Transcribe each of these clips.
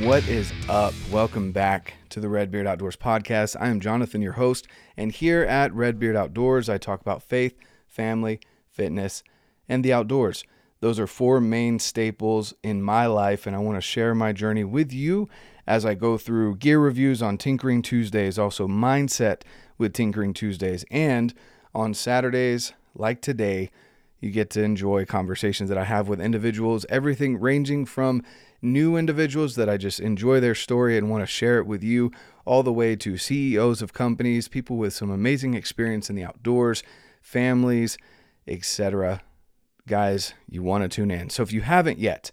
What is up? Welcome back to the Redbeard Outdoors podcast. I am Jonathan, your host, and here at Redbeard Outdoors, I talk about faith, family, fitness, and the outdoors. Those are four main staples in my life, and I want to share my journey with you as I go through gear reviews on Tinkering Tuesdays, also mindset with Tinkering Tuesdays, and on Saturdays, like today, you get to enjoy conversations that I have with individuals, everything ranging from new individuals that I just enjoy their story and want to share it with you, all the way to CEOs of companies, people with some amazing experience in the outdoors, families, etc. Guys, you want to tune in. So if you haven't yet,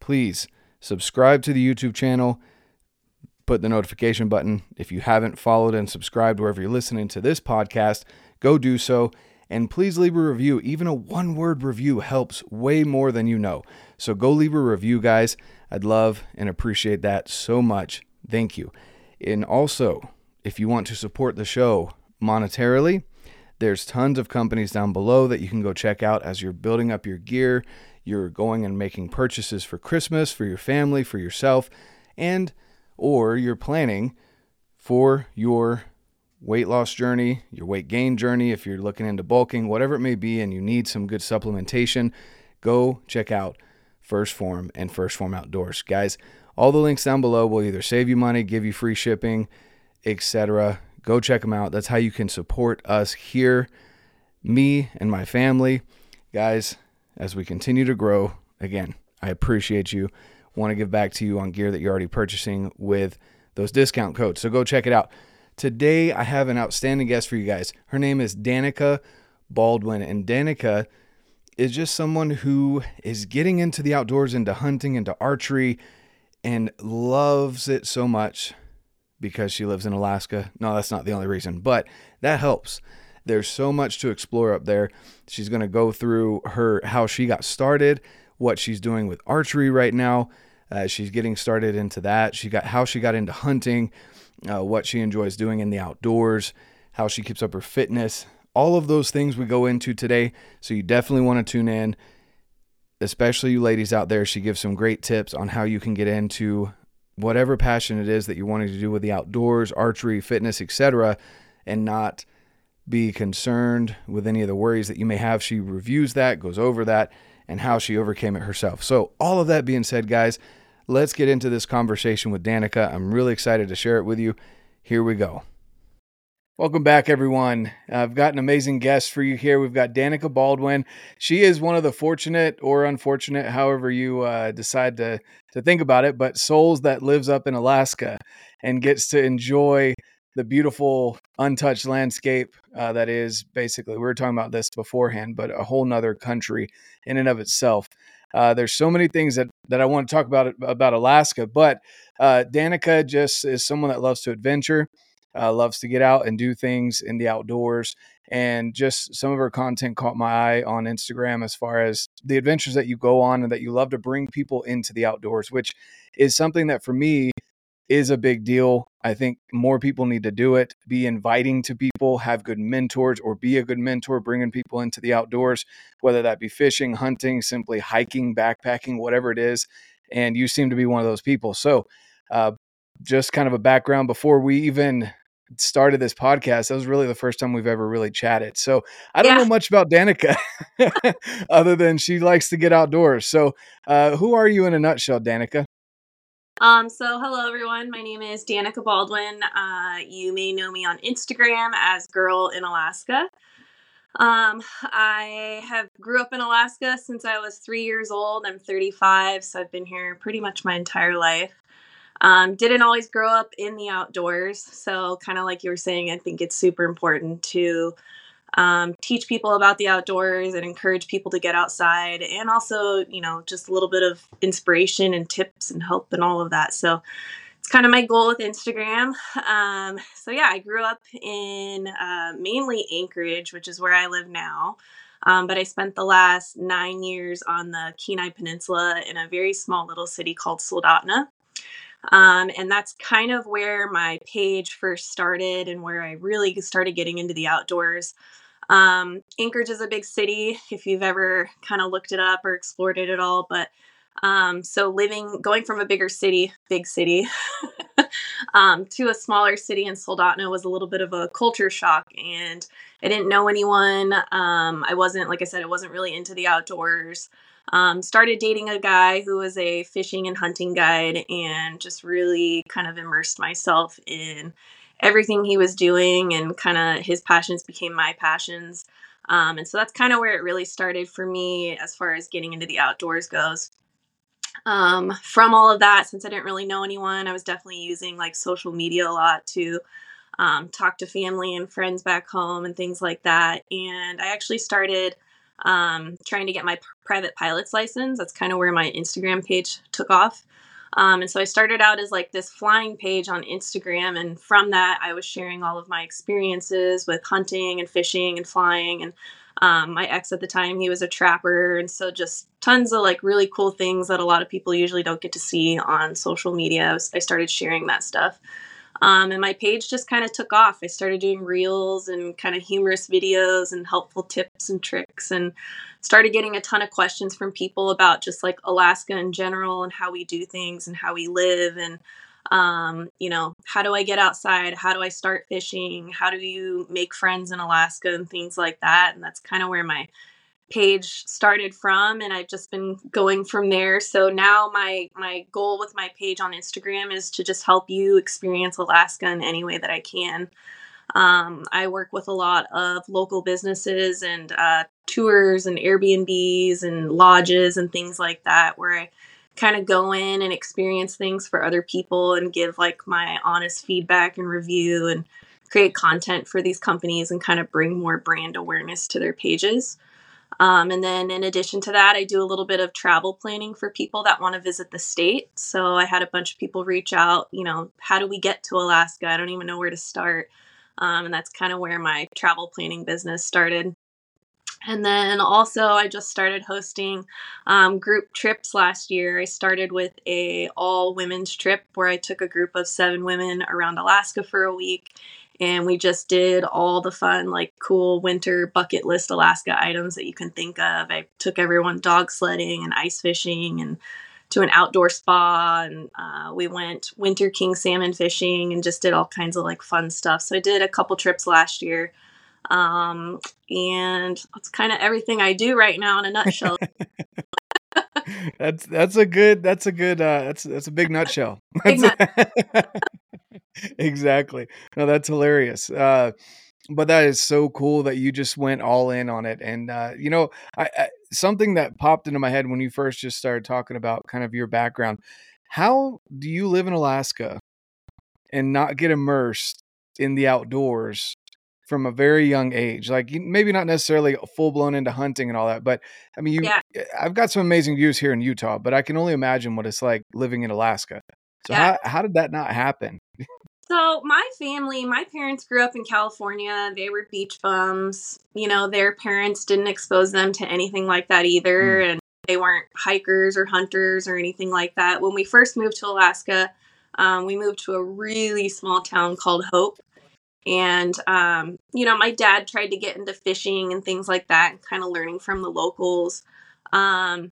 please subscribe to the YouTube channel, put the notification button. If you haven't followed and subscribed wherever you're listening to this podcast, go do so. And please leave a review. Even a one word review helps way more than you know. So go leave a review, guys. I'd love and appreciate that so much. Thank you. And also, if you want to support the show monetarily, there's tons of companies down below that you can go check out as you're building up your gear. You're going and making purchases for Christmas, for your family, for yourself, and or you're planning for your weight loss journey, your weight gain journey, if you're looking into bulking, whatever it may be, and you need some good supplementation, go check out 1st Phorm, and 1st Phorm Outdoors. Guys, all the links down below will either save you money, give you free shipping, etc. Go check them out. That's how you can support us here, me and my family. Guys, as we continue to grow, again, I appreciate you. Want to give back to you on gear that you're already purchasing with those discount codes. So go check it out. Today, I have an outstanding guest for you guys. Her name is Danika Baldwin, and Danika is just someone who is getting into the outdoors, into hunting, into archery, and loves it so much because she lives in Alaska. No, that's not the only reason, but that helps. There's so much to explore up there. She's going to go through her how she got started, what she's doing with archery right now. Uh, she's getting started into that. She got how she got into hunting uh, what she enjoys doing in the outdoors, how she keeps up her fitness. All of those things we go into today. So you definitely want to tune in, especially you ladies out there. She gives some great tips on how you can get into whatever passion it is that you're wanting to do with the outdoors, archery, fitness, etc., and not be concerned with any of the worries that you may have. She reviews that, goes over that, and how she overcame it herself. So, all of that being said, guys, let's get into this conversation with Danika. I'm really excited to share it with you. Here we go. Welcome back, everyone. I've got an amazing guest for you here. We've got Danika Baldwin. She is one of the fortunate or unfortunate, however you uh, decide to, to think about it, but souls that lives up in Alaska and gets to enjoy the beautiful untouched landscape uh, that is basically, we were talking about this beforehand, but a whole nother country in and of itself. Uh, there's so many things that, that I want to talk about about Alaska, but uh, Danika just is someone that loves to adventure, uh, loves to get out and do things in the outdoors, and just some of her content caught my eye on Instagram as far as the adventures that you go on and that you love to bring people into the outdoors, which is something that for me is a big deal. I think more people need to do it, be inviting to people, have good mentors, or be a good mentor, bringing people into the outdoors, whether that be fishing, hunting, simply hiking, backpacking, whatever it is. And you seem to be one of those people. So, uh, just kind of a background before we even started this podcast, that was really the first time we've ever really chatted. So, I don't yeah. know much about Danika other than she likes to get outdoors. So, uh, who are you in a nutshell, Danika? Um, so hello everyone. My name is Danika Baldwin. Uh, you may know me on Instagram as Girl in Alaska. Um, I have grew up in Alaska since I was three years old. I'm 35, so I've been here pretty much my entire life. Um, didn't always grow up in the outdoors, so kind of like you were saying, I think it's super important to um, teach people about the outdoors and encourage people to get outside and also you know just a little bit of inspiration and tips and help and all of that. So it's kind of my goal with instagram. Um, so yeah i grew up in uh, mainly anchorage which is where i live now. Um, but i spent the last nine years on the kenai peninsula in a very small little city called soldotna um, and that's kind of where my page first started and where I really started getting into the outdoors. Um, Anchorage is a big city if you've ever kind of looked it up or explored it at all, but Um, so living, going from a bigger city, big city, um, to a smaller city in Soldotna was a little bit of a culture shock, and I didn't know anyone. Um, I wasn't, like I said, I wasn't really into the outdoors. Um, started dating a guy who was a fishing and hunting guide, and just really kind of immersed myself in everything he was doing, and kind of his passions became my passions. Um, and so that's kind of where it really started for me as far as getting into the outdoors goes. Um, from all of that, since I didn't really know anyone, I was definitely using like social media a lot to um, talk to family and friends back home and things like that. And I actually started um, trying to get my p- private pilot's license. That's kind of where my Instagram page took off. Um, and so I started out as like this flying page on Instagram. And from that, I was sharing all of my experiences with hunting and fishing and flying. And um, my ex at the time, he was a trapper. And so just tons of like really cool things that a lot of people usually don't get to see on social media. I started sharing that stuff. Um, and my page just kind of took off. I started doing reels and kind of humorous videos and helpful tips and tricks, and started getting a ton of questions from people about just like Alaska in general and how we do things and how we live. And, um, you know, how do I get outside? How do I start fishing? How do you make friends in Alaska and things like that? And that's kind of where my page started from and I've just been going from there. So now my my goal with my page on Instagram is to just help you experience Alaska in any way that I can. Um, I work with a lot of local businesses and uh, tours and Airbnbs and lodges and things like that where I kind of go in and experience things for other people and give like my honest feedback and review and create content for these companies and kind of bring more brand awareness to their pages. Um, and then in addition to that, I do a little bit of travel planning for people that want to visit the state. So I had a bunch of people reach out, you know, how do we get to Alaska? I don't even know where to start. Um, and that's kind of where my travel planning business started. And then also, I just started hosting um, group trips last year. I started with a all women's trip where I took a group of seven women around Alaska for a week, and we just did all the fun like cool winter bucket list alaska items that you can think of. I took everyone dog sledding and ice fishing and to an outdoor spa. And uh, we went winter king salmon fishing and just did all kinds of like fun stuff. So i did a couple trips last year um, and that's kind of everything i do right now in a nutshell. That's that's a good that's a good uh that's that's a big nutshell. Big That's- exactly. No that's hilarious. Uh but that is so cool that you just went all in on it. And uh you know I, I something that popped into my head when you first just started talking about kind of your background how do you live in alaska and not get immersed in the outdoors from a very young age like maybe not necessarily full blown into hunting and all that but i mean you Yeah. i've got some amazing views here in utah but i can only imagine what it's like living in alaska so Yeah. how, how did that not happen So my family, my parents grew up in California. They were beach bums. You know, their parents didn't expose them to anything like that either, and they weren't hikers or hunters or anything like that. When we first moved to Alaska, um, we moved to a really small town called Hope. And, um, you know, my dad tried to get into fishing and things like that kind of learning from the locals. Um,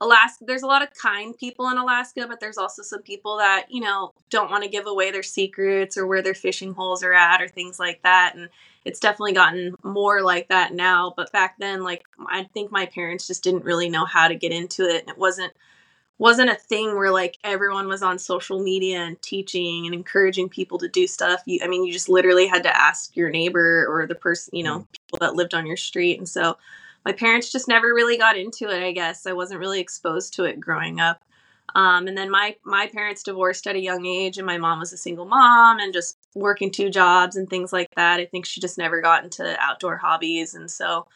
Alaska, there's a lot of kind people in Alaska, but there's also some people that, you know, don't want to give away their secrets or where their fishing holes are at or things like that. And it's definitely gotten more like that now. But back then, like, I think my parents just didn't really know how to get into it. And it wasn't wasn't a thing where like everyone was on social media and teaching and encouraging people to do stuff. You, I mean, you just literally had to ask your neighbor or the person, you know, people that lived on your street. And so my parents just never really got into it i guess. I wasn't really exposed to it growing up. Um, and then my my parents divorced at a young age and my mom was a single mom and just working two jobs and things like that. I think she just never got into outdoor hobbies. And so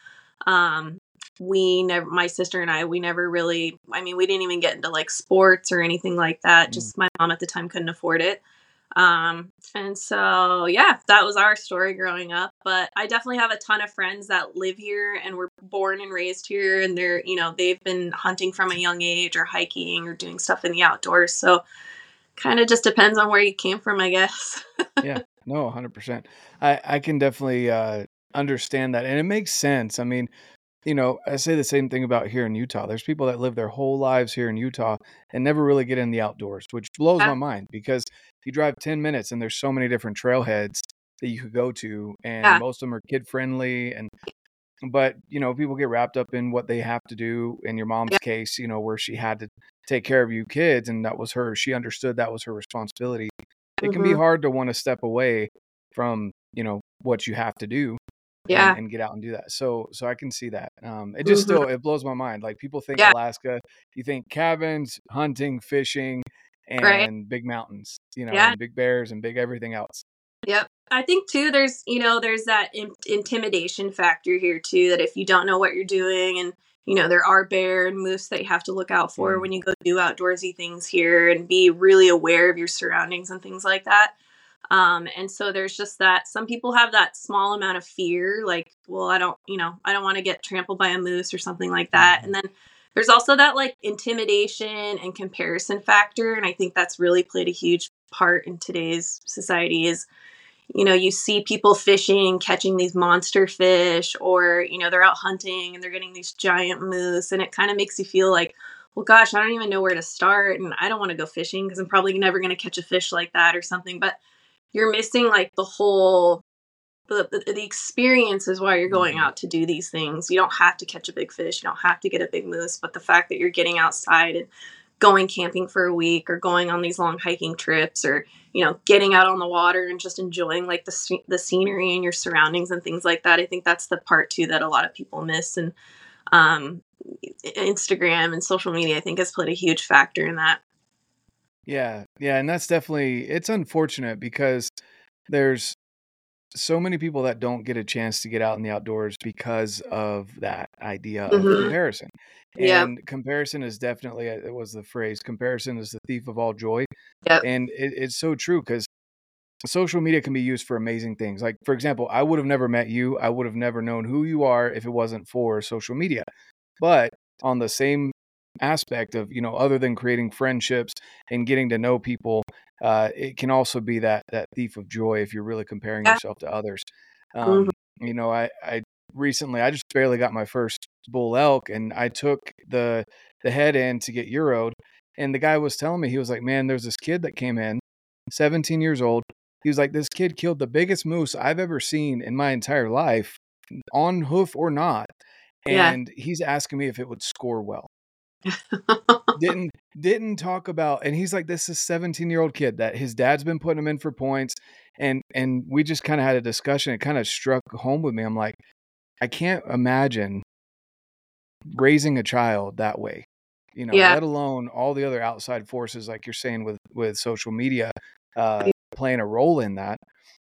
um, we never my sister and i we never really i mean we didn't even get into like sports or anything like that Mm. just my mom at the time couldn't afford it um, and so, yeah, that was our story growing up. But I definitely have a ton of friends that live here and were born and raised here. And they're, you know, they've been hunting from a young age or hiking or doing stuff in the outdoors. So, kind of just depends on where you came from, I guess. yeah no 100% i i can definitely uh understand that and it makes sense i mean you know, I say the same thing about here in Utah. There's people that live their whole lives here in Utah and never really get in the outdoors, which blows my mind because you drive 10 minutes and there's so many different trailheads that you could go to and Yeah. most of them are kid friendly and but you know people get wrapped up in what they have to do in your mom's Yeah. case you know where she had to take care of you kids and that was her she understood that was her responsibility it can be Mhm. hard to want to step away from you know what you have to do Yeah. and, and get out and do that so so i can see that um it just Mhm. still it blows my mind like people think Yeah. alaska you think cabins hunting fishing and Right. big mountains you know Yeah. and big bears and big everything else Yep. I think too there's, you know, there's that in- intimidation factor here too that if you don't know what you're doing and you know, there are bear and moose that you have to look out for Mm. when you go do outdoorsy things here and be really aware of your surroundings and things like that. Um, and so there's just that some people have that small amount of fear, like, well, I don't, you know, I don't want to get trampled by a moose or something like that. Mhm. And then there's also that like intimidation and comparison factor. And I think that's really played a huge part in today's society is you know you see people fishing catching these monster fish or you know they're out hunting and they're getting these giant moose and it kind of makes you feel like well gosh i don't even know where to start and i don't want to go fishing because i'm probably never going to catch a fish like that or something but you're missing like the whole the, the, the experience is why you're going Mhm. out to do these things. You don't have to catch a big fish. You don't have to get a big moose but the fact that you're getting outside and going camping for a week or going on these long hiking trips or you know getting out on the water and just enjoying like the the scenery and your surroundings and things like that i think that's the part too that a lot of people miss. And um instagram and social media i think has played a huge factor in that Yeah, yeah, and that's definitely it's unfortunate because there's so many people that don't get a chance to get out in the outdoors because of that idea of Mhm. comparison. Yep. And comparison is definitely uh, it was the phrase comparison is the thief of all joy. Yep. And it, it's so true because social media can be used for amazing things. Like for example, I would have never met you. I would have never known who you are if it wasn't for social media. But on the same aspect of you know other than creating friendships and getting to know people uh it can also be that that thief of joy if you're really comparing yourself to others Mhm. um you know i i recently i just barely got my first bull elk and i took the the head in to get euroed and the guy was telling me he was like man there's this kid that came in 17 years old he was like this kid killed the biggest moose i've ever seen in my entire life on hoof or not Yeah. and he's asking me if it would score well didn't didn't talk about and he's like this is 17 year old kid that his dad's been putting him in for points and and we just kind of had a discussion it kind of struck home with me i'm like i can't imagine raising a child that way you know Yeah. let alone all the other outside forces like you're saying with with social media uh playing a role in that.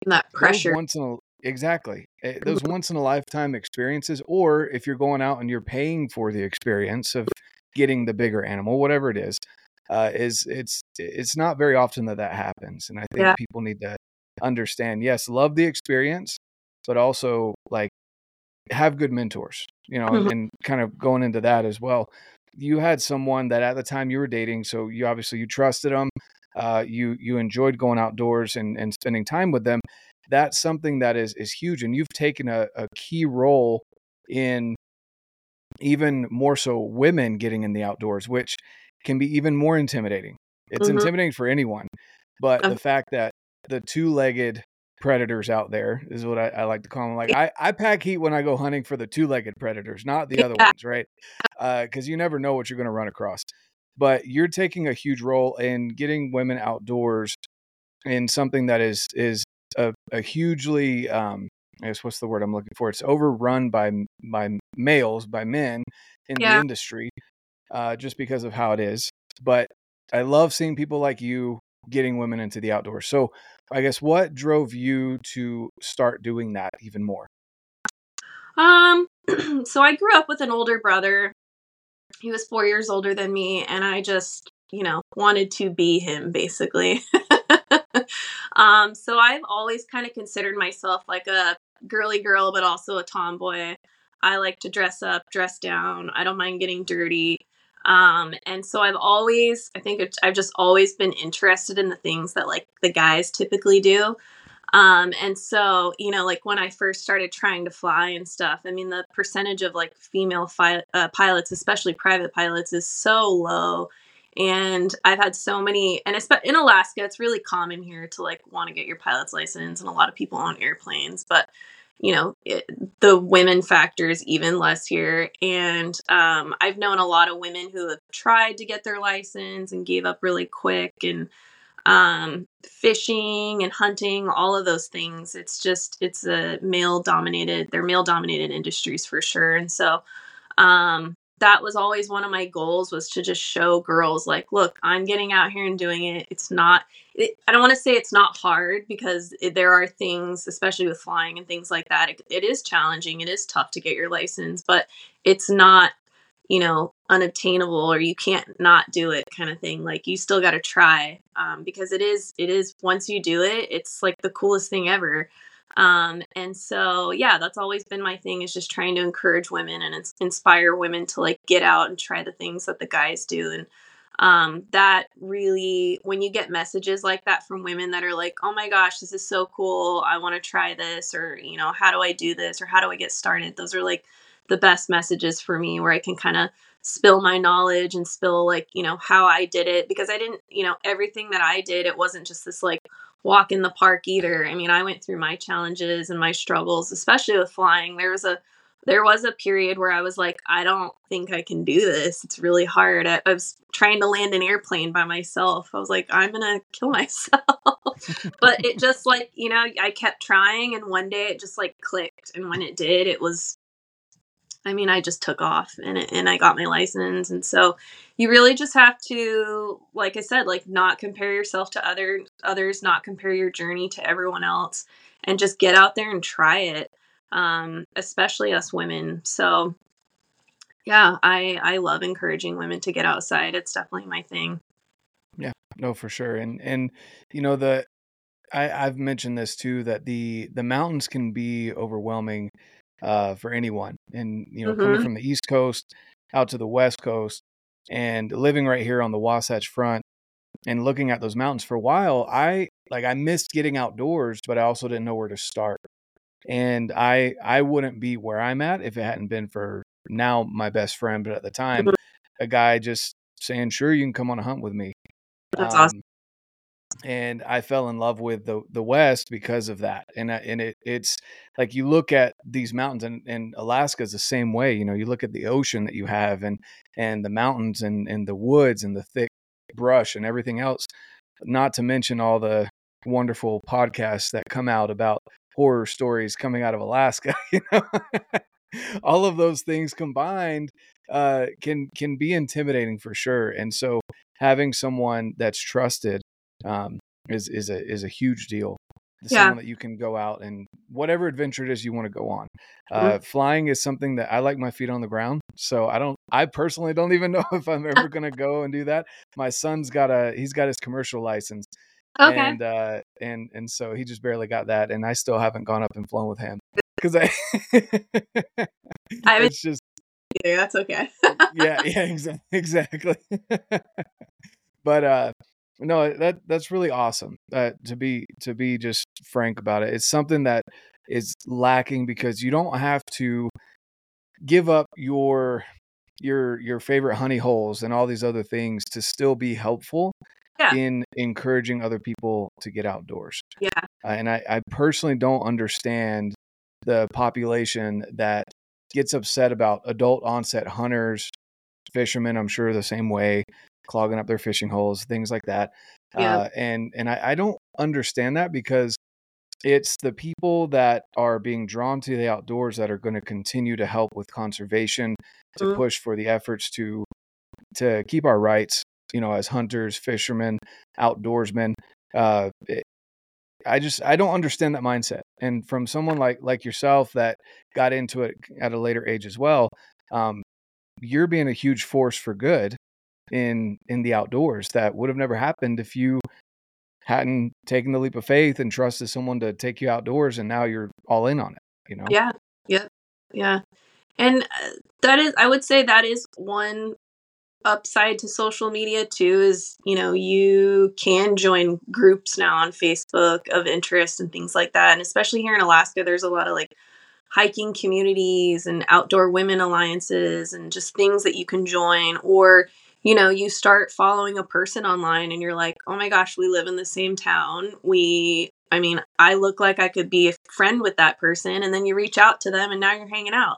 That pressure. once in a exactly eh, those once in a lifetime experiences or if you're going out and you're paying for the experience of getting the bigger animal whatever it is uh, is it's it's not very often that that happens and i think Yeah. people need to understand yes love the experience but also like have good mentors you know Mhm. and kind of going into that as well you had someone that at the time you were dating so you obviously you trusted them uh, you you enjoyed going outdoors and, and spending time with them that's something that is is huge and you've taken a, a key role in even more so women getting in the outdoors which can be even more intimidating. It's Mhm. intimidating for anyone but Um, the fact that the two-legged predators out there is what I, I like to call them like I, I pack heat when i go hunting for the two-legged predators not the other ones right? Because you never know what you're going to run across. But you're taking a huge role in getting women outdoors in something that is is a, a hugely um I guess what's the word I'm looking for? It's overrun by by males, by men in the industry, uh, just because of how it is. But I love seeing people like you getting women into the outdoors. So I guess what drove you to start doing that even more? Um, so I grew up with an older brother. He was four years older than me, and I just, you know, wanted to be him basically. um, so I've always kind of considered myself like a girly girl, but also a tomboy. I like to dress up, dress down. I don't mind getting dirty. Um, and so I've always, I think it's, I've just always been interested in the things that like the guys typically do. Um, and so, you know, like when I first started trying to fly and stuff, I mean, the percentage of like female fi- uh, pilots, especially private pilots, is so low. And I've had so many, and in Alaska, it's really common here to like want to get your pilot's license, and a lot of people on airplanes. But you know, it, the women factor is even less here. And um, I've known a lot of women who have tried to get their license and gave up really quick. And um, fishing and hunting, all of those things. It's just it's a male dominated. They're male dominated industries for sure. And so um, that was always one of my goals was to just show girls like, look, I'm getting out here and doing it. It's not. It, I don't want to say it's not hard because it, there are things, especially with flying and things like that. It, it is challenging. It is tough to get your license, but it's not you know unobtainable or you can't not do it kind of thing like you still got to try um, because it is it is once you do it it's like the coolest thing ever um, and so yeah that's always been my thing is just trying to encourage women and inspire women to like get out and try the things that the guys do and um, that really when you get messages like that from women that are like oh my gosh this is so cool i want to try this or you know how do i do this? or how do i get started? those are like the best messages for me where I can kind of spill my knowledge and spill like, you know, how I did it because I didn't, you know, everything that I did, it wasn't just this like walk in the park either. I mean, I went through my challenges and my struggles, especially with flying. There was a there was a period where I was like, I don't think I can do this. It's really hard. I, I was trying to land an airplane by myself. I was like, I'm going to kill myself. but it just like, you know, I kept trying and one day it just like clicked. And when it did, it was I mean, I just took off and and I got my license, and so you really just have to, like I said, like not compare yourself to other others, not compare your journey to everyone else, and just get out there and try it. Um, especially us women. So, yeah, I I love encouraging women to get outside. It's definitely my thing. Yeah, no, for sure, and and you know the I I've mentioned this too that the the mountains can be overwhelming uh, for anyone. And you know, mm-hmm. coming from the East Coast out to the West Coast, and living right here on the Wasatch Front, and looking at those mountains for a while, I like I missed getting outdoors, but I also didn't know where to start. And I I wouldn't be where I'm at if it hadn't been for now my best friend, but at the time, mm-hmm. a guy just saying, "Sure, you can come on a hunt with me." That's um, awesome and I fell in love with the the West because of that. And and it it's like you look at these mountains, and, and Alaska is the same way. You know, you look at the ocean that you have, and and the mountains, and and the woods, and the thick brush, and everything else. Not to mention all the wonderful podcasts that come out about horror stories coming out of Alaska. You know, all of those things combined uh, can can be intimidating for sure. And so having someone that's trusted um, is is a is a huge deal. Yeah. Someone that you can go out and whatever adventure it is you want to go on. Mm-hmm. Uh, flying is something that I like my feet on the ground, so I don't. I personally don't even know if I'm ever going to go and do that. My son's got a he's got his commercial license, okay, and uh, and and so he just barely got that, and I still haven't gone up and flown with him because I. I it's just either. That's okay. yeah, yeah, exactly, exactly. but uh, no that that's really awesome uh, to be to be just frank about it it's something that is lacking because you don't have to give up your your your favorite honey holes and all these other things to still be helpful yeah. in encouraging other people to get outdoors yeah uh, and I, I personally don't understand the population that gets upset about adult onset hunters fishermen i'm sure the same way clogging up their fishing holes, things like that. Yeah. Uh, and and I, I don't understand that because it's the people that are being drawn to the outdoors that are going to continue to help with conservation, to mm-hmm. push for the efforts to to keep our rights, you know, as hunters, fishermen, outdoorsmen. Uh, it, I just I don't understand that mindset. And from someone like like yourself that got into it at a later age as well, um, you're being a huge force for good in in the outdoors that would have never happened if you hadn't taken the leap of faith and trusted someone to take you outdoors and now you're all in on it you know? Yeah yeah yeah and uh, that is i would say that is one upside to social media too is you know you can join groups now on facebook of interest and things like that and especially here in alaska there's a lot of like hiking communities and outdoor women alliances and just things that you can join or you know you start following a person online and you're like oh my gosh we live in the same town we i mean i look like i could be a friend with that person and then you reach out to them and now you're hanging out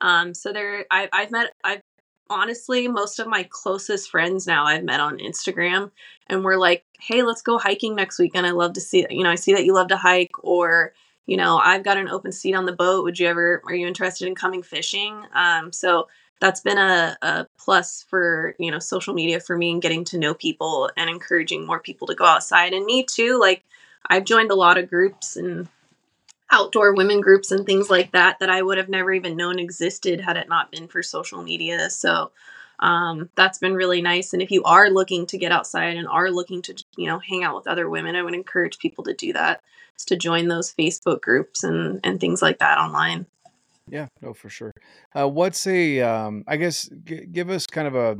um, so there I, i've met i've honestly, most of my closest friends now I've met on Instagram and we're like, hey, let's go hiking next week. And I love to see, you know, I see that you love to hike or, you know, I've got an open seat on the boat. Would you ever, are you interested in coming fishing? Um, so that's been a, a plus for, you know, social media for me and getting to know people and encouraging more people to go outside. And me too, like I've joined a lot of groups and outdoor women groups and things like that that I would have never even known existed had it not been for social media. So um, that's been really nice. And if you are looking to get outside and are looking to, you know, hang out with other women, I would encourage people to do that, is to join those Facebook groups and and things like that online. Yeah, no, for sure. Uh, what's a, um, I guess, g- give us kind of a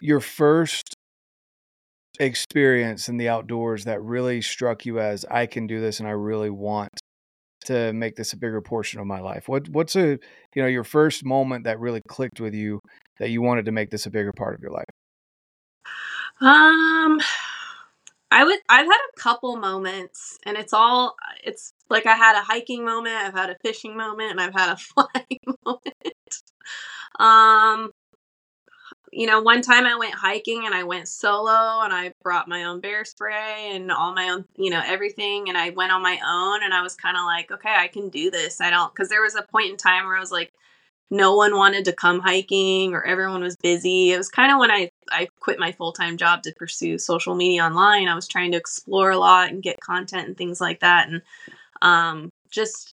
your first experience in the outdoors that really struck you as I can do this and I really want to make this a bigger portion of my life? What what's a you know your first moment that really clicked with you that you wanted to make this a bigger part of your life? Um I would I've had a couple moments and it's all it's like I had a hiking moment, I've had a fishing moment, and I've had a flying moment. Um you know, one time I went hiking and I went solo and I brought my own bear spray and all my own, you know, everything. And I went on my own and I was kind of like, okay, I can do this. I don't, because there was a point in time where I was like, no one wanted to come hiking or everyone was busy. It was kind of when I, I quit my full time job to pursue social media online. I was trying to explore a lot and get content and things like that. And um, just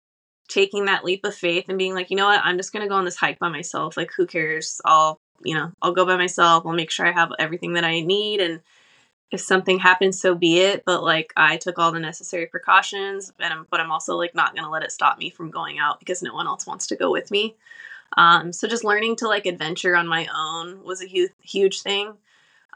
taking that leap of faith and being like, you know what, I'm just going to go on this hike by myself. Like, who cares? I'll you know, I'll go by myself. I'll make sure I have everything that I need. And if something happens, so be it. But like, I took all the necessary precautions, and I'm, but I'm also like not gonna let it stop me from going out because no one else wants to go with me. Um, so just learning to like adventure on my own was a huge, huge thing.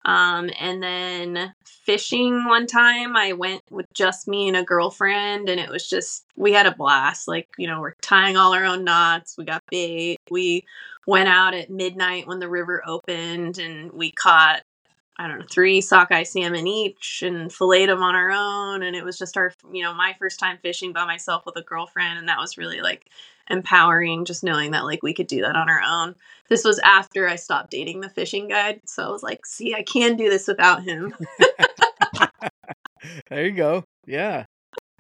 Um, and then fishing one time, I went with just me and a girlfriend, and it was just, we had a blast. Like, you know, we're tying all our own knots, we got bait, we went out at midnight when the river opened and we caught I don't know, three sockeye salmon each and filleted them on our own. And it was just our, you know, my first time fishing by myself with a girlfriend. And that was really like empowering just knowing that like we could do that on our own. This was after I stopped dating the fishing guide. So I was like, see, I can do this without him. there you go. Yeah.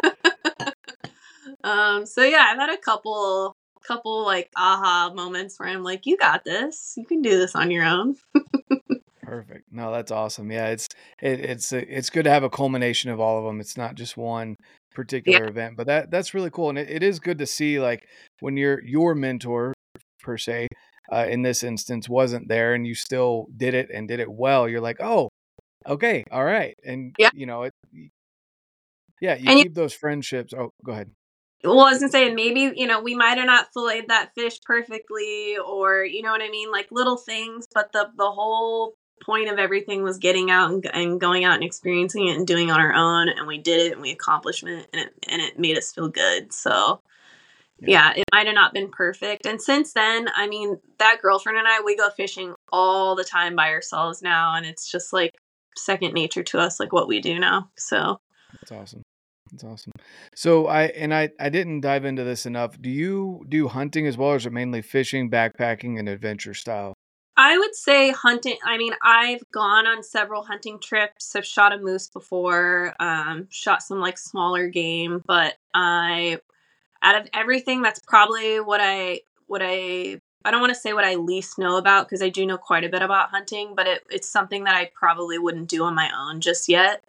um, so yeah, I've had a couple couple like aha moments where I'm like, you got this. You can do this on your own. Perfect. No, that's awesome. Yeah, it's it, it's it's good to have a culmination of all of them. It's not just one particular yeah. event, but that that's really cool, and it, it is good to see like when your your mentor per se uh, in this instance wasn't there, and you still did it and did it well. You're like, oh, okay, all right, and yeah, you know it. Yeah, you and keep you, those friendships. Oh, go ahead well, I was gonna say, maybe you know we might have not filleted that fish perfectly, or you know what I mean, like little things. But the the whole point of everything was getting out and, and going out and experiencing it and doing it on our own, and we did it and we accomplished it, and it and it made us feel good. So yeah, yeah it might have not been perfect. And since then, I mean, that girlfriend and I, we go fishing all the time by ourselves now, and it's just like second nature to us, like what we do now. So that's awesome. That's awesome. So I and I I didn't dive into this enough. Do you do hunting as well, or is it mainly fishing, backpacking, and adventure style? I would say hunting. I mean, I've gone on several hunting trips. I've shot a moose before, um, shot some like smaller game, but I, out of everything, that's probably what I what I. I don't want to say what I least know about because I do know quite a bit about hunting, but it, it's something that I probably wouldn't do on my own just yet.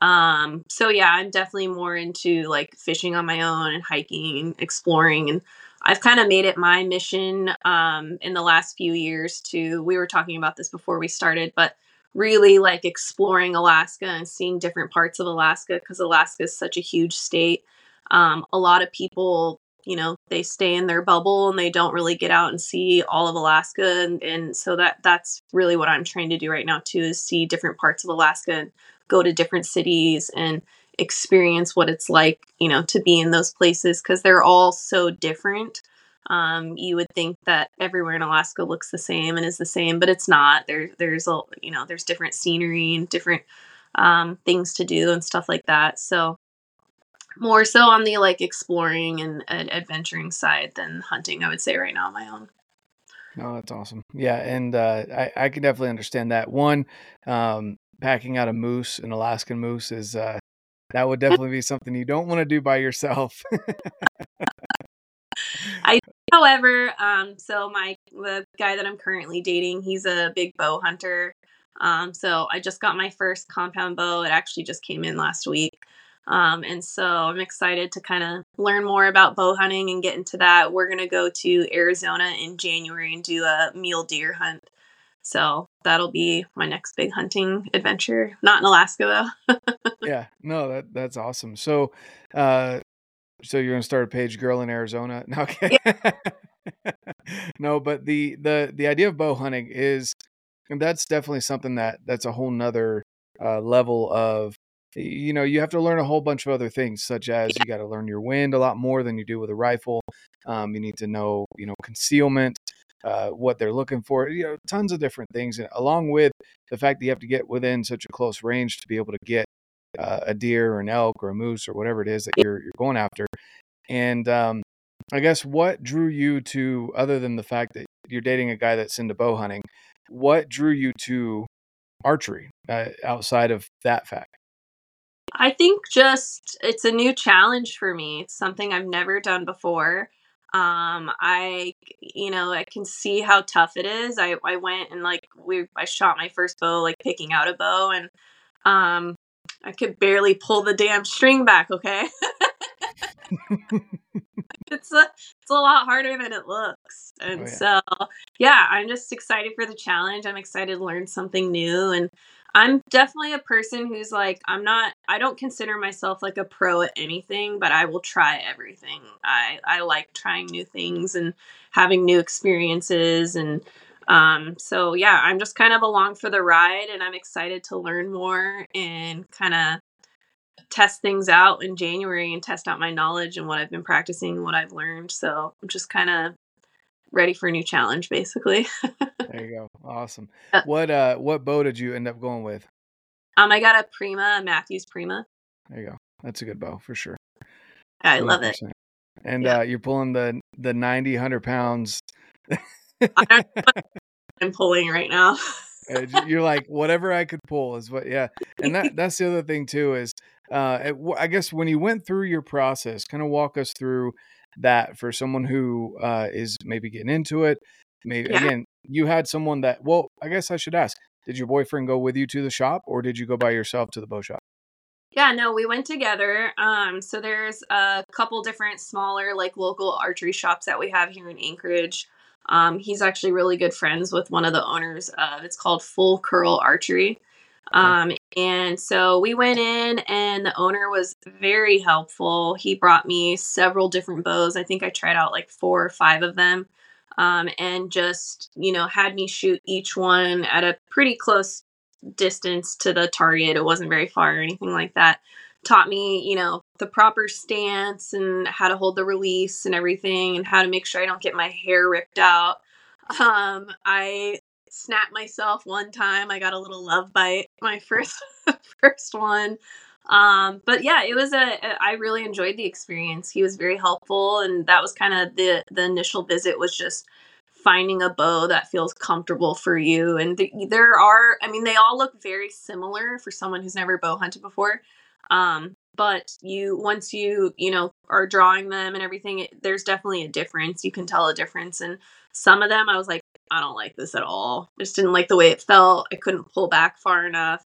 Um, so yeah, I'm definitely more into like fishing on my own and hiking and exploring and I've kind of made it my mission um, in the last few years to we were talking about this before we started, but really like exploring Alaska and seeing different parts of Alaska because Alaska is such a huge state. Um, a lot of people you know they stay in their bubble and they don't really get out and see all of Alaska and, and so that that's really what I'm trying to do right now too is see different parts of Alaska and go to different cities and experience what it's like you know to be in those places because they're all so different um, you would think that everywhere in Alaska looks the same and is the same, but it's not. There, there's a you know, there's different scenery and different um, things to do and stuff like that. So more so on the like exploring and uh, adventuring side than hunting, I would say right now on my own. Oh, that's awesome. Yeah, and uh, I I can definitely understand that. One, um, packing out a moose, an Alaskan moose, is uh, that would definitely be something you don't want to do by yourself. I, however, um, so my the guy that I'm currently dating, he's a big bow hunter. Um, so I just got my first compound bow. It actually just came in last week. Um, and so I'm excited to kind of learn more about bow hunting and get into that. We're going to go to Arizona in January and do a mule deer hunt. So that'll be my next big hunting adventure. Not in Alaska though. yeah, no, that that's awesome. So, uh, so you're gonna start a page girl in Arizona? No, okay. Yeah. no, but the the the idea of bow hunting is and that's definitely something that that's a whole nother uh, level of you know you have to learn a whole bunch of other things such as you got to learn your wind a lot more than you do with a rifle um, you need to know you know concealment uh, what they're looking for you know tons of different things And along with the fact that you have to get within such a close range to be able to get uh, a deer or an elk or a moose or whatever it is that you're, you're going after and um, i guess what drew you to other than the fact that you're dating a guy that's into bow hunting what drew you to archery uh, outside of that fact I think just it's a new challenge for me. It's something I've never done before. Um, I, you know, I can see how tough it is. I, I went and like we, I shot my first bow, like picking out a bow, and um, I could barely pull the damn string back. Okay. it's a it's a lot harder than it looks. And oh, yeah. so yeah, I'm just excited for the challenge. I'm excited to learn something new and I'm definitely a person who's like I'm not I don't consider myself like a pro at anything, but I will try everything. I I like trying new things and having new experiences and um so yeah, I'm just kind of along for the ride and I'm excited to learn more and kind of test things out in January and test out my knowledge and what I've been practicing what I've learned. So I'm just kind of ready for a new challenge basically. there you go. Awesome. Uh, what uh what bow did you end up going with? Um I got a Prima, a Mathews Prima. There you go. That's a good bow for sure. I 100%. love it. And yeah. uh you're pulling the the 90 100 pounds I'm pulling right now. you're like whatever I could pull is what yeah. And that that's the other thing too is uh it, I guess when you went through your process, kind of walk us through that for someone who uh, is maybe getting into it. Maybe yeah. again, you had someone that. Well, I guess I should ask: Did your boyfriend go with you to the shop, or did you go by yourself to the bow shop? Yeah, no, we went together. Um, so there's a couple different smaller, like local archery shops that we have here in Anchorage. Um, he's actually really good friends with one of the owners of. It's called Full Curl Archery. Um, and so we went in, and the owner was very helpful. He brought me several different bows. I think I tried out like four or five of them, um, and just, you know, had me shoot each one at a pretty close distance to the target. It wasn't very far or anything like that. Taught me, you know, the proper stance and how to hold the release and everything, and how to make sure I don't get my hair ripped out. Um, I snapped myself one time. I got a little love bite my first first one. Um, but yeah, it was a, a. I really enjoyed the experience. He was very helpful, and that was kind of the the initial visit was just finding a bow that feels comfortable for you. And th- there are, I mean, they all look very similar for someone who's never bow hunted before. Um, but you once you you know are drawing them and everything, it, there's definitely a difference. You can tell a difference, and some of them I was like, I don't like this at all. Just didn't like the way it felt. I couldn't pull back far enough.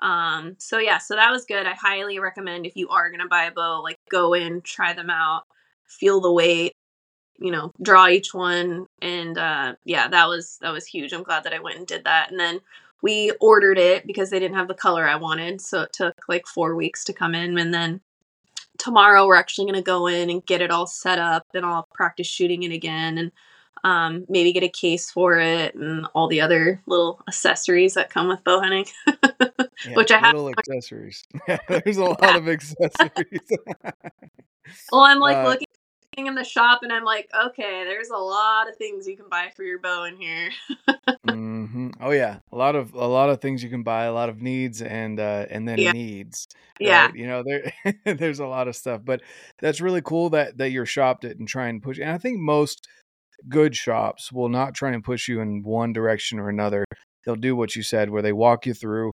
Um, so yeah, so that was good. I highly recommend if you are gonna buy a bow, like go in, try them out, feel the weight, you know, draw each one, and uh, yeah, that was that was huge. I'm glad that I went and did that. And then we ordered it because they didn't have the color I wanted, so it took like four weeks to come in, and then tomorrow we're actually going to go in and get it all set up and I'll practice shooting it again and um, maybe get a case for it and all the other little accessories that come with bow hunting, Yeah, which I have. little accessories. There's a lot of accessories. Well, I'm like Uh, looking in the shop and I'm like, okay, there's a lot of things you can buy for your bow in here. hmm Oh yeah, a lot of a lot of things you can buy, a lot of needs and uh and then Yeah. needs. Yeah. Right? You know, there there's a lot of stuff, but that's really cool that that you're shopped it and try and push. And I think most good shops will not try and push you in one direction or another. They'll do what you said, where they walk you through.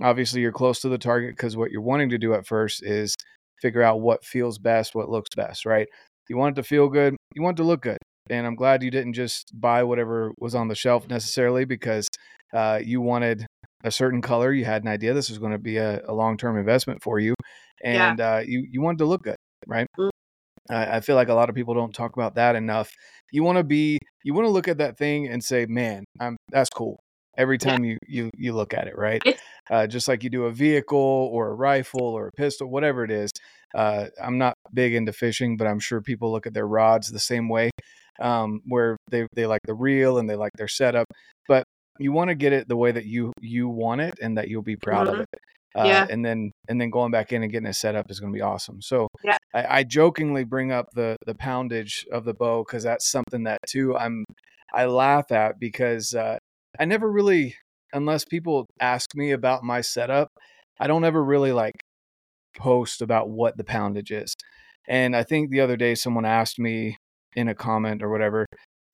Obviously, you're close to the target because what you're wanting to do at first is figure out what feels best, what looks best, right? You want it to feel good, you want it to look good. And I'm glad you didn't just buy whatever was on the shelf necessarily because uh, you wanted a certain color. You had an idea this was going to be a, a long term investment for you, Yeah. and uh, you you wanted to look good, right? I I feel like a lot of people don't talk about that enough. You want to be, you want to look at that thing and say, "Man, I'm that's cool." Every time you you you look at it, right? Uh, just like you do a vehicle or a rifle or a pistol, whatever it is. Uh, I'm not big into fishing, but I'm sure people look at their rods the same way, um, where they they like the reel and they like their setup. But you want to get it the way that you you want it and that you'll be proud of Mhm. it. Uh, Yeah. and then and then going back in and getting it set up is going to be awesome. So Yeah. I, I jokingly bring up the the poundage of the bow because that's something that too I'm I laugh at because uh, I never really unless people ask me about my setup, I don't ever really like post about what the poundage is. And I think the other day someone asked me in a comment or whatever,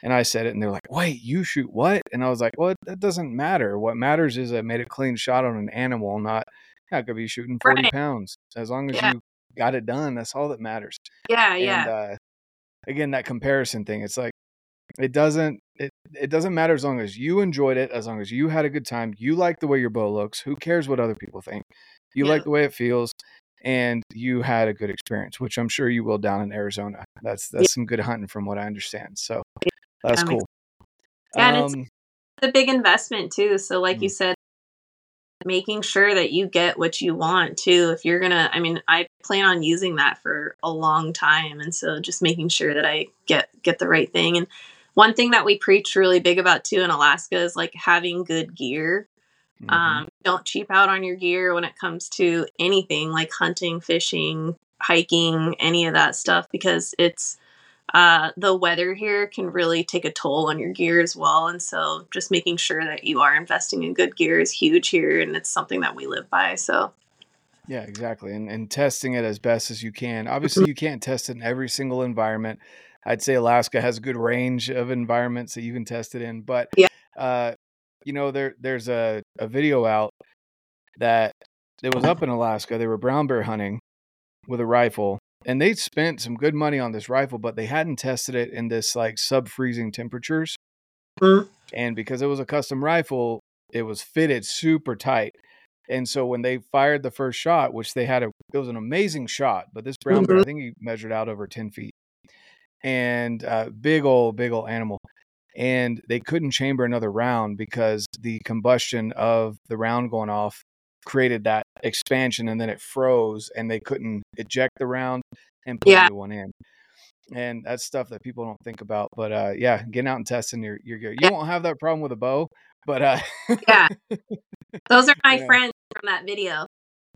and I said it, and they're like, "Wait, you shoot what?" And I was like, "Well, that doesn't matter. What matters is I made a clean shot on an animal, not I could be shooting forty Right. pounds. As long as Yeah. you got it done, that's all that matters." Yeah. And Yeah. uh, again, that comparison thing, it's like it doesn't it it doesn't matter as long as you enjoyed it, as long as you had a good time, you like the way your bow looks. Who cares what other people think? You Yeah. like the way it feels, and you had a good experience, which I'm sure you will down in Arizona. That's Yeah. that's some good hunting from what I understand. So that's That cool. Yeah, and it's Um, a big investment too. So, like you Mm. said, making sure that you get what you want too. If you're gonna, I mean, I plan on using that for a long time, and so just making sure that I get get the right thing. And one thing that we preach really big about too in Alaska is like having good gear. mhm. Um, don't cheap out on your gear when it comes to anything like hunting, fishing, hiking, any of that stuff because it's uh, the weather here can really take a toll on your gear as well. And so just making sure that you are investing in good gear is huge here and it's something that we live by. So Yeah, exactly. And and testing it as best as you can. Mm-hmm. Obviously, you can't test it in every single environment. I'd say Alaska has a good range of environments that you can test it in, but Yeah. uh, you know, there there's a, a video out that it was up in Alaska. They were brown bear hunting with a rifle, and they'd spent some good money on this rifle, but they hadn't tested it in this like sub freezing temperatures. Mhm. And because it was a custom rifle, it was fitted super tight. And so when they fired the first shot, which they had a, it was an amazing shot, but this brown bear, I think he measured out over 10 feet and uh, big old, big old animal. And they couldn't chamber another round because the combustion of the round going off created that expansion and then it froze and they couldn't eject the round and put Yeah. a new one in. And that's stuff that people don't think about. But uh, yeah, getting out and testing your, your gear. You Yeah. won't have that problem with a bow, but uh, yeah, those are my Yeah. friends from that video.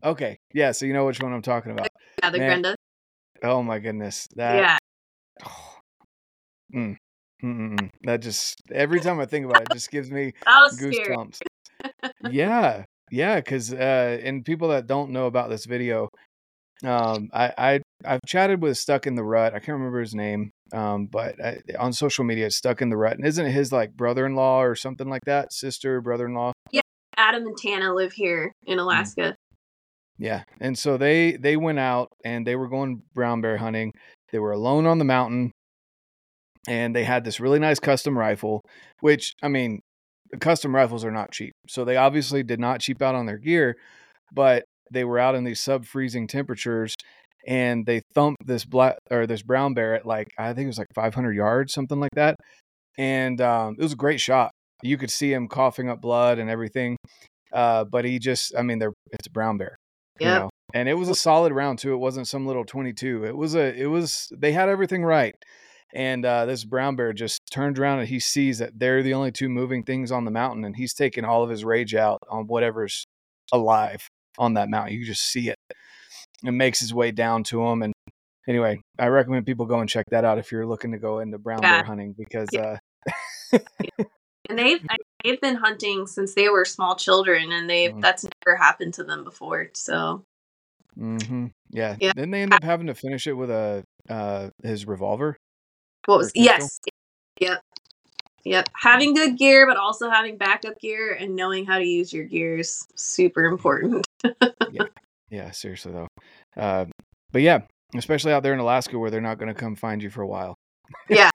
okay. Yeah. So you know which one I'm talking about. Yeah, the Man, Grenda. Oh my goodness. That, Yeah. mm, mm, mm, that just, every time I think about it, it just gives me goosebumps. Yeah, yeah, because uh, and people that don't know about this video, um, I I I've chatted with Stuck in the Rut. I can't remember his name, um, but I, on social media, Stuck in the Rut, and isn't it his like brother-in-law or something like that, sister, brother-in-law? Yeah, Adam and Tana live here in Alaska. Yeah, and so they they went out and they were going brown bear hunting. They were alone on the mountain, and they had this really nice custom rifle. Which I mean, custom rifles are not cheap, so they obviously did not cheap out on their gear. But they were out in these sub freezing temperatures, and they thumped this black or this brown bear at like I think it was like 500 yards, something like that. And um, it was a great shot. You could see him coughing up blood and everything. Uh, but he just, I mean, they're it's a brown bear you know and it was a solid round too. It wasn't some little 22. It was a it was they had everything right. And uh, this brown bear just turned around and he sees that they're the only two moving things on the mountain, and he's taking all of his rage out on whatever's alive on that mountain. You just see it. It makes his way down to him. And anyway, I recommend people go and check that out if you're looking to go into brown Yeah. bear hunting because uh, And they've they've been hunting since they were small children, and they Mhm. that's never happened to them before. So hmm yeah. Yeah. Didn't they end up having to finish it with a uh, his revolver? What was yes, yep, yep. Having good gear, but also having backup gear and knowing how to use your gear is super important. Yeah, seriously though. Uh, but yeah, especially out there in Alaska where they're not going to come find you for a while. Yeah.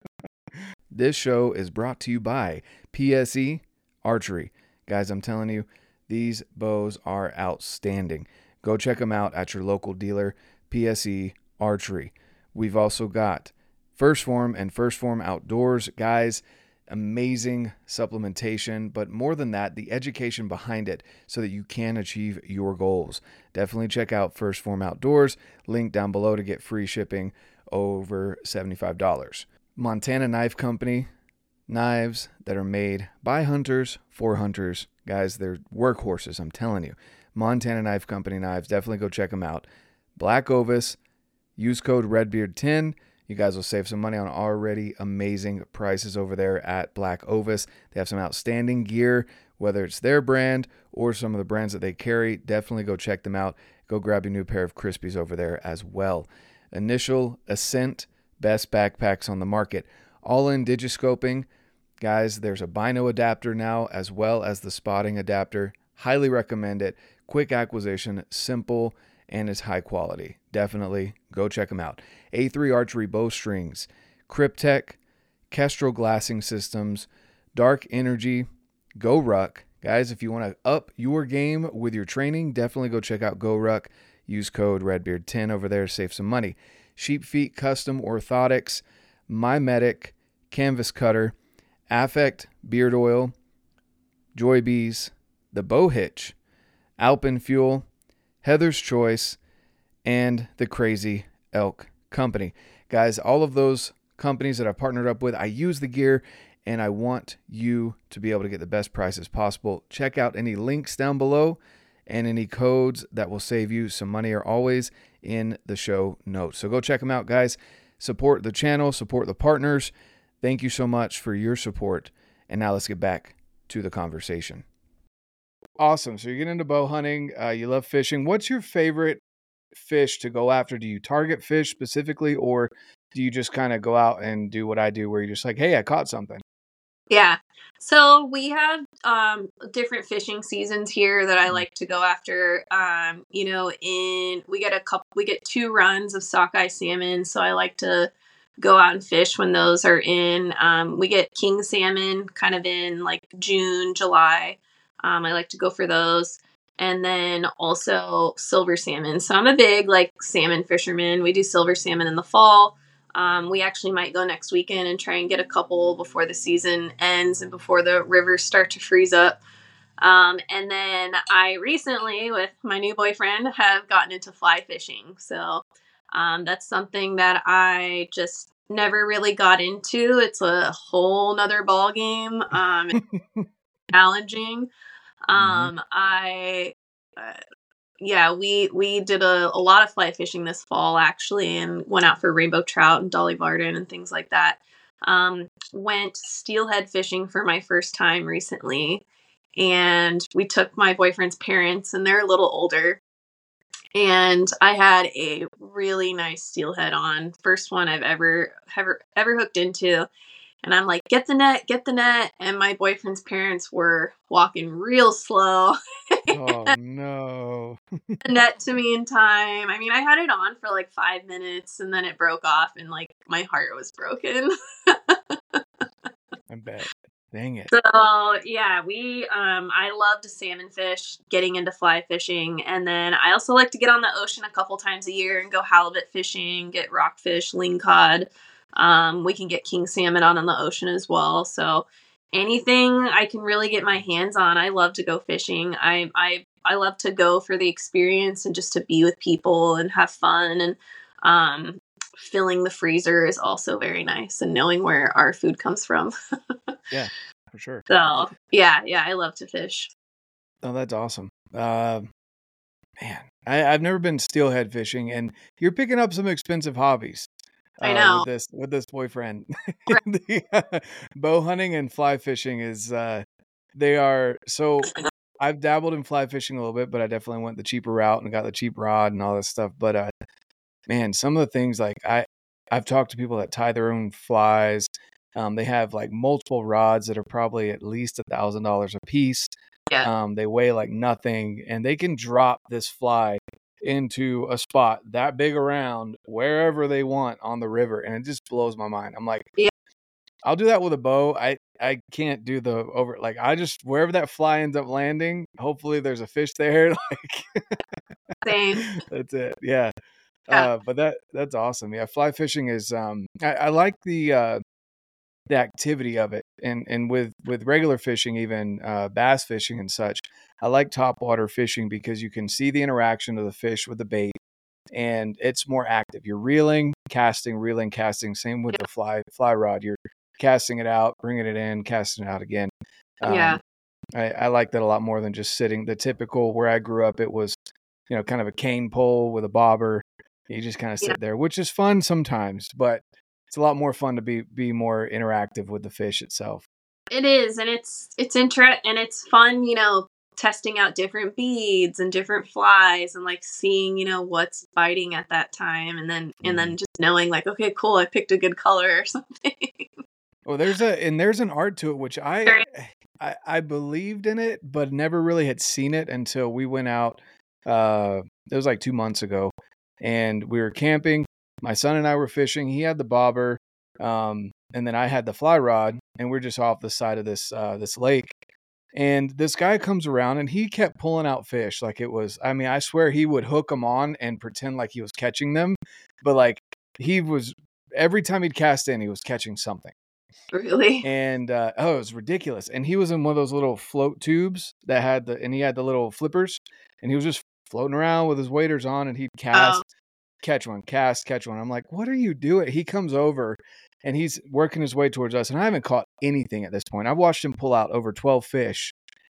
this show is brought to you by PSE Archery. Guys, I'm telling you, these bows are outstanding. Go check them out at your local dealer, PSE Archery. We've also got 1st Phorm and 1st Phorm Outdoors. Guys, amazing supplementation, but more than that, the education behind it so that you can achieve your goals. Definitely check out 1st Phorm Outdoors. Link down below to get free shipping over $75. Montana Knife Company, knives that are made by hunters for hunters. Guys, they're workhorses, I'm telling you. Montana Knife Company knives, definitely go check them out. Black Ovis, use code REDBEARD10. You guys will save some money on already amazing prices over there at Black Ovis. They have some outstanding gear, whether it's their brand or some of the brands that they carry. Definitely go check them out. Go grab your new pair of Crispis over there as well. Initial Ascent, best backpacks on the market. Ollin digiscoping. Guys, there's a bino adapter now as well as the spotting adapter. Highly recommend it. Quick acquisition, simple, and is high quality. Definitely go check them out. A3 Archery Bowstrings, Kryptek, Kestrel Glassing Systems, Dark Energy, GoRuck. Guys, if you want to up your game with your training, definitely go check out GoRuck. Use code REDBEARD10 over there to save some money. Sheep Feet Custom Orthotics, MyMedic, Canvas Cutter, Affect Beard Oil, Joybees, The Bow Hitch, Alpen Fuel, Heather's Choice, and the Crazy Elk Company. Guys, all of those companies that I've partnered up with, I use the gear and I want you to be able to get the best prices possible. Check out any links down below and any codes that will save you some money are always in the show notes. So go check them out, guys. Support the channel, support the partners. Thank you so much for your support. And now let's get back to the conversation. Awesome. So you get into bow hunting. Uh, you love fishing. What's your favorite fish to go after? Do you target fish specifically, or do you just kind of go out and do what I do, where you're just like, "Hey, I caught something." Yeah. So we have um different fishing seasons here that I Mhm. like to go after. Um, you know, in we get a couple we get two runs of sockeye salmon, so I like to go out and fish when those are in. Um, we get king salmon kind of in like June, July. Um, I like to go for those. And then also silver salmon. So I'm a big like salmon fisherman. We do silver salmon in the fall. Um, we actually might go next weekend and try and get a couple before the season ends and before the rivers start to freeze up. Um, and then I recently, with my new boyfriend, have gotten into fly fishing. So um, that's something that I just never really got into. It's a whole nother ball game. Um, challenging. Um, I. Uh, yeah, we we did a, a lot of fly fishing this fall actually, and went out for rainbow trout and dolly varden and things like that. Um, went steelhead fishing for my first time recently, and we took my boyfriend's parents, and they're a little older. And I had a really nice steelhead on, first one I've ever ever ever hooked into. And I'm like, get the net, get the net. And my boyfriend's parents were walking real slow oh no! the net to me in time. I mean, I had it on for like five minutes and then it broke off and like my heart was broken. I bet. Dang it. so yeah, we um I loved salmon fish, getting into fly fishing, and then I also like to get on the ocean a couple times a year and go halibut fishing, get rockfish, lingcod. Um, we can get king salmon on in the ocean as well. So anything I can really get my hands on, I love to go fishing. I I I love to go for the experience and just to be with people and have fun and um, filling the freezer is also very nice and knowing where our food comes from. yeah, for sure. So yeah, yeah, I love to fish. Oh, that's awesome. Uh, man, I, have never been steelhead fishing, and you're picking up some expensive hobbies. Uh, I know with this with this boyfriend. the, uh, bow hunting and fly fishing is uh, they are so. I've dabbled in fly fishing a little bit, but I definitely went the cheaper route and got the cheap rod and all this stuff. But uh, man, some of the things like I I've talked to people that tie their own flies. Um, they have like multiple rods that are probably at least a thousand dollars a piece. Yeah. Um, they weigh like nothing, and they can drop this fly into a spot that big around wherever they want on the river, and it just blows my mind. I'm like, yeah. I'll do that with a bow. I I can't do the over like I just wherever that fly ends up landing. Hopefully, there's a fish there. Like, same. That's it. Yeah. yeah. Uh, but that that's awesome. Yeah, fly fishing is. Um, I, I like the uh, the activity of it and and with with regular fishing even uh, bass fishing and such i like topwater fishing because you can see the interaction of the fish with the bait and it's more active. You're reeling casting reeling casting. Same with the fly fly rod. You're casting it out bringing it in casting it out again. Um, yeah I, I like that a lot more than just sitting. The typical where i grew up it was you know kind of a cane pole with a bobber. You just kind of sit yeah. there which is fun sometimes but it's a lot more fun to be be more interactive with the fish itself. It is, and it's it's inter and it's fun, you know, testing out different beads and different flies and like seeing, you know, what's biting at that time and then mm-hmm. and then just knowing like, okay, cool, I picked a good color or something. Well, there's a and there's an art to it which I, I I believed in it, but never really had seen it until we went out. Uh, it was like two months ago, and we were camping my son and I were fishing. He had the bobber, um, and then I had the fly rod, and we're just off the side of this uh, this lake. And this guy comes around, and he kept pulling out fish like it was. I mean, I swear he would hook them on and pretend like he was catching them, but like he was every time he'd cast in, he was catching something. Really? And uh, oh, it was ridiculous. And he was in one of those little float tubes that had the, and he had the little flippers, and he was just floating around with his waders on, and he'd cast. Oh catch one, cast, catch one. I'm like, what are you doing? He comes over and he's working his way towards us. And I haven't caught anything at this point. I've watched him pull out over 12 fish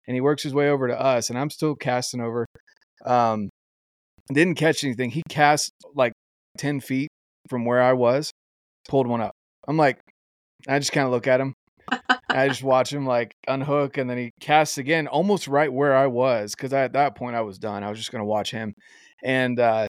and he works his way over to us and I'm still casting over. Um, didn't catch anything. He cast like 10 feet from where I was, pulled one up. I'm like, I just kind of look at him. I just watch him like unhook and then he casts again almost right where I was because at that point I was done. I was just going to watch him. And uh,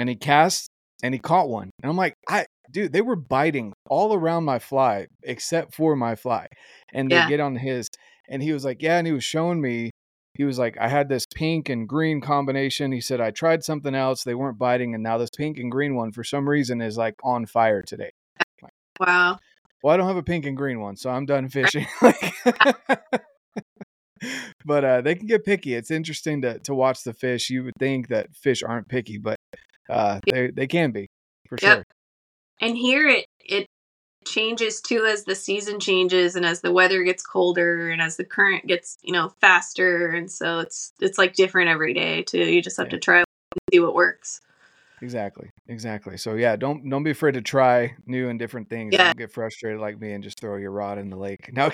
and he cast and he caught one. And I'm like, I dude, they were biting all around my fly except for my fly. And yeah. they get on his and he was like, Yeah, and he was showing me he was like, I had this pink and green combination. He said, I tried something else. They weren't biting. And now this pink and green one, for some reason, is like on fire today. Wow. Well, I don't have a pink and green one, so I'm done fishing. but uh, they can get picky. It's interesting to, to watch the fish. You would think that fish aren't picky, but uh, they they can be for yep. sure. And here it it changes too as the season changes and as the weather gets colder and as the current gets you know faster and so it's it's like different every day too you just have yeah. to try and see what works exactly exactly so yeah don't don't be afraid to try new and different things yeah. don't get frustrated like me and just throw your rod in the lake no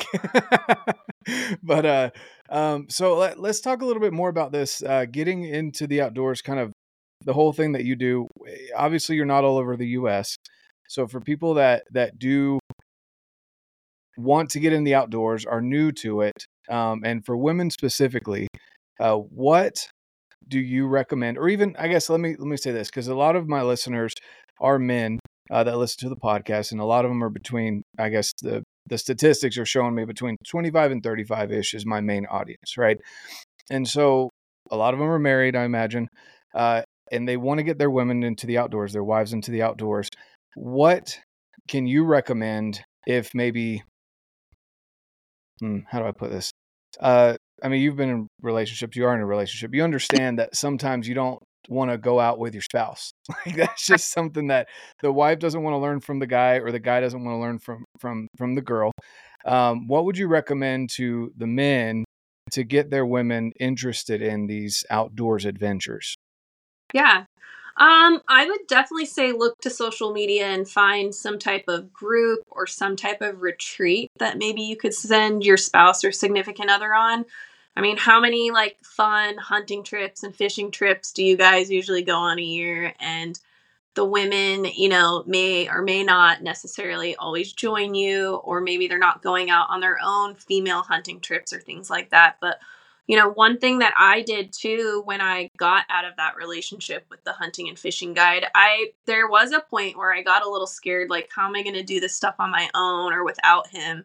but uh um so let, let's talk a little bit more about this uh getting into the outdoors kind of the whole thing that you do eh, obviously you're not all over the US so for people that that do want to get in the outdoors are new to it um, and for women specifically uh, what do you recommend? Or even i guess let me let me say this because a lot of my listeners are men uh, that listen to the podcast and a lot of them are between i guess the the statistics are showing me between 25 and 35 ish is my main audience right? And so a lot of them are married i imagine uh, and they want to get their women into the outdoors, their wives into the outdoors, what can you recommend if maybe hmm, how do I put this? Uh, I mean, you've been in relationships, you are in a relationship. You understand that sometimes you don't want to go out with your spouse. Like that's just something that the wife doesn't want to learn from the guy or the guy doesn't want to learn from from from the girl. Um, what would you recommend to the men to get their women interested in these outdoors adventures? Yeah. Um, I would definitely say look to social media and find some type of group or some type of retreat that maybe you could send your spouse or significant other on. I mean, how many like fun hunting trips and fishing trips do you guys usually go on a year? And the women, you know, may or may not necessarily always join you, or maybe they're not going out on their own female hunting trips or things like that. But, you know, one thing that I did too when I got out of that relationship with the hunting and fishing guide, I there was a point where I got a little scared like how am I going to do this stuff on my own or without him?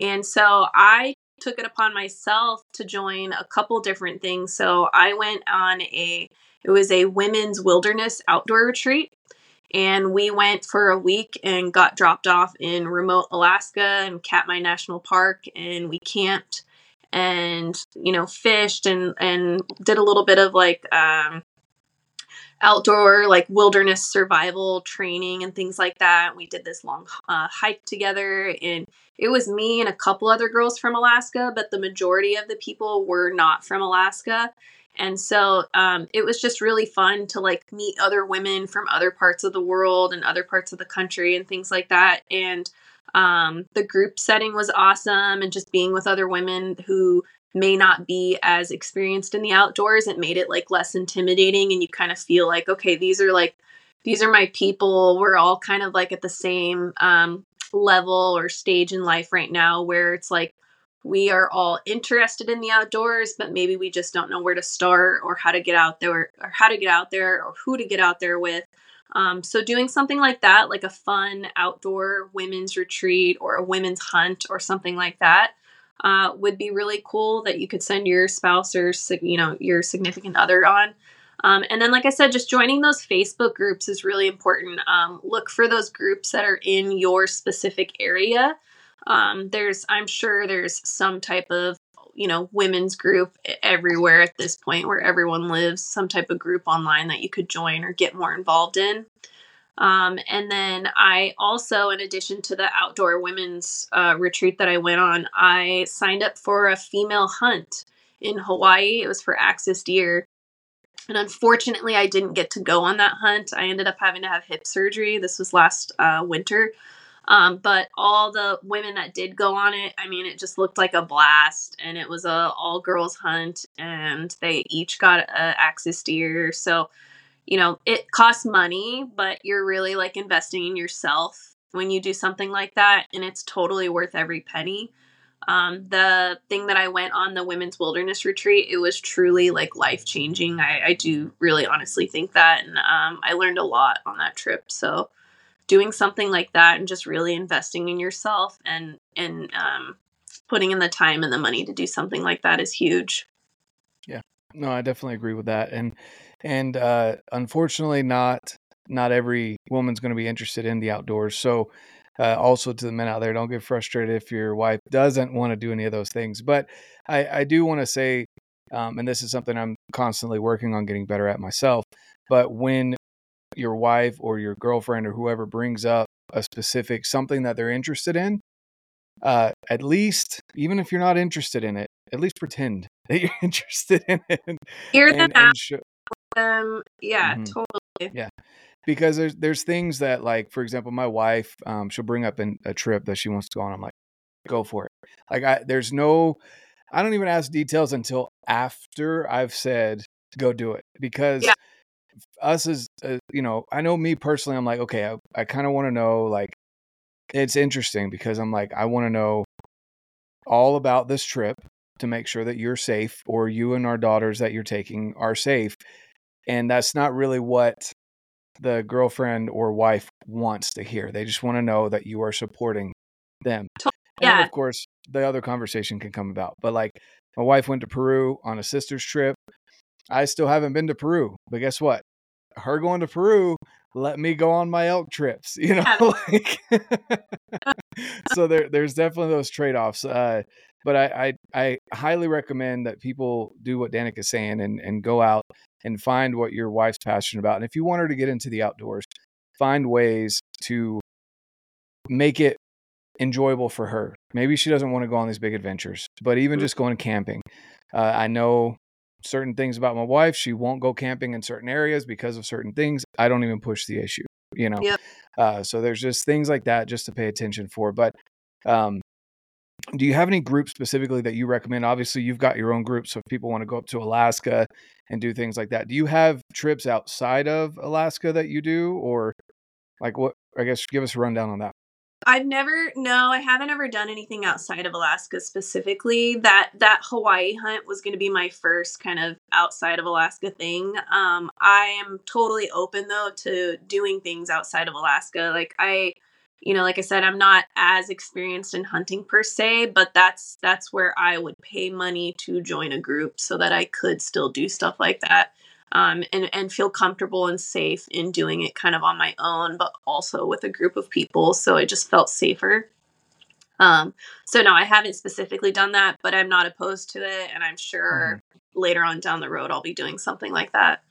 And so I took it upon myself to join a couple different things. So I went on a it was a women's wilderness outdoor retreat and we went for a week and got dropped off in remote Alaska and Katmai National Park and we camped and you know fished and and did a little bit of like um outdoor like wilderness survival training and things like that. We did this long uh, hike together and it was me and a couple other girls from Alaska, but the majority of the people were not from Alaska. And so um, it was just really fun to like meet other women from other parts of the world and other parts of the country and things like that. And um, the group setting was awesome, and just being with other women who may not be as experienced in the outdoors, it made it like less intimidating. And you kind of feel like, okay, these are like, these are my people. We're all kind of like at the same um, level or stage in life right now where it's like, we are all interested in the outdoors, but maybe we just don't know where to start or how to get out there or how to get out there or who to get out there with. Um, so doing something like that, like a fun outdoor women's retreat or a women's hunt or something like that, uh, would be really cool that you could send your spouse or you know your significant other on. Um, and then, like I said, just joining those Facebook groups is really important. Um, look for those groups that are in your specific area um, there's, I'm sure there's some type of, you know, women's group everywhere at this point where everyone lives, some type of group online that you could join or get more involved in. Um, and then I also, in addition to the outdoor women's uh, retreat that I went on, I signed up for a female hunt in Hawaii. It was for axis deer. And unfortunately, I didn't get to go on that hunt. I ended up having to have hip surgery. This was last uh, winter. Um, but all the women that did go on it, I mean, it just looked like a blast, and it was a all girls hunt, and they each got a axis deer. So, you know, it costs money, but you're really like investing in yourself when you do something like that, and it's totally worth every penny. Um, the thing that I went on the women's wilderness retreat, it was truly like life changing. I, I, do really honestly think that, and um, I learned a lot on that trip. So doing something like that and just really investing in yourself and and um, putting in the time and the money to do something like that is huge. Yeah, no, I definitely agree with that, and and uh, unfortunately, not not every woman's going to be interested in the outdoors. So, uh, also to the men out there, don't get frustrated if your wife doesn't want to do any of those things. But I, I do want to say, um, and this is something I'm constantly working on getting better at myself. But when your wife or your girlfriend or whoever brings up a specific something that they're interested in, uh, at least, even if you're not interested in it, at least pretend that you're interested in it. Hear them out. Show- um, yeah, mm-hmm. totally. Yeah, because there's there's things that like, for example, my wife, um, she'll bring up in a trip that she wants to go on. I'm like, go for it. Like, I there's no, I don't even ask details until after I've said go do it because. Yeah us as uh, you know, I know me personally, I'm like, okay, I, I kind of want to know, like, it's interesting because I'm like, I want to know all about this trip to make sure that you're safe or you and our daughters that you're taking are safe. And that's not really what the girlfriend or wife wants to hear. They just want to know that you are supporting them. Yeah. And of course, the other conversation can come about. But like, my wife went to Peru on a sister's trip. I still haven't been to Peru, but guess what? Her going to Peru let me go on my elk trips, you know. like, so there, there's definitely those trade offs. Uh, but I, I, I highly recommend that people do what Danika is saying and and go out and find what your wife's passionate about. And if you want her to get into the outdoors, find ways to make it enjoyable for her. Maybe she doesn't want to go on these big adventures, but even mm. just going camping, Uh, I know certain things about my wife. She won't go camping in certain areas because of certain things. I don't even push the issue, you know. Yep. Uh, so there's just things like that just to pay attention for. But um, do you have any groups specifically that you recommend? Obviously, you've got your own group. So if people want to go up to Alaska and do things like that, do you have trips outside of Alaska that you do, or like what? I guess give us a rundown on that. I've never no, I haven't ever done anything outside of Alaska specifically. That that Hawaii hunt was going to be my first kind of outside of Alaska thing. Um I am totally open though to doing things outside of Alaska. Like I you know, like I said, I'm not as experienced in hunting per se, but that's that's where I would pay money to join a group so that I could still do stuff like that um, and and feel comfortable and safe in doing it kind of on my own, but also with a group of people. So it just felt safer. Um, so no, I haven't specifically done that, but I'm not opposed to it, and I'm sure mm-hmm. later on down the road I'll be doing something like that.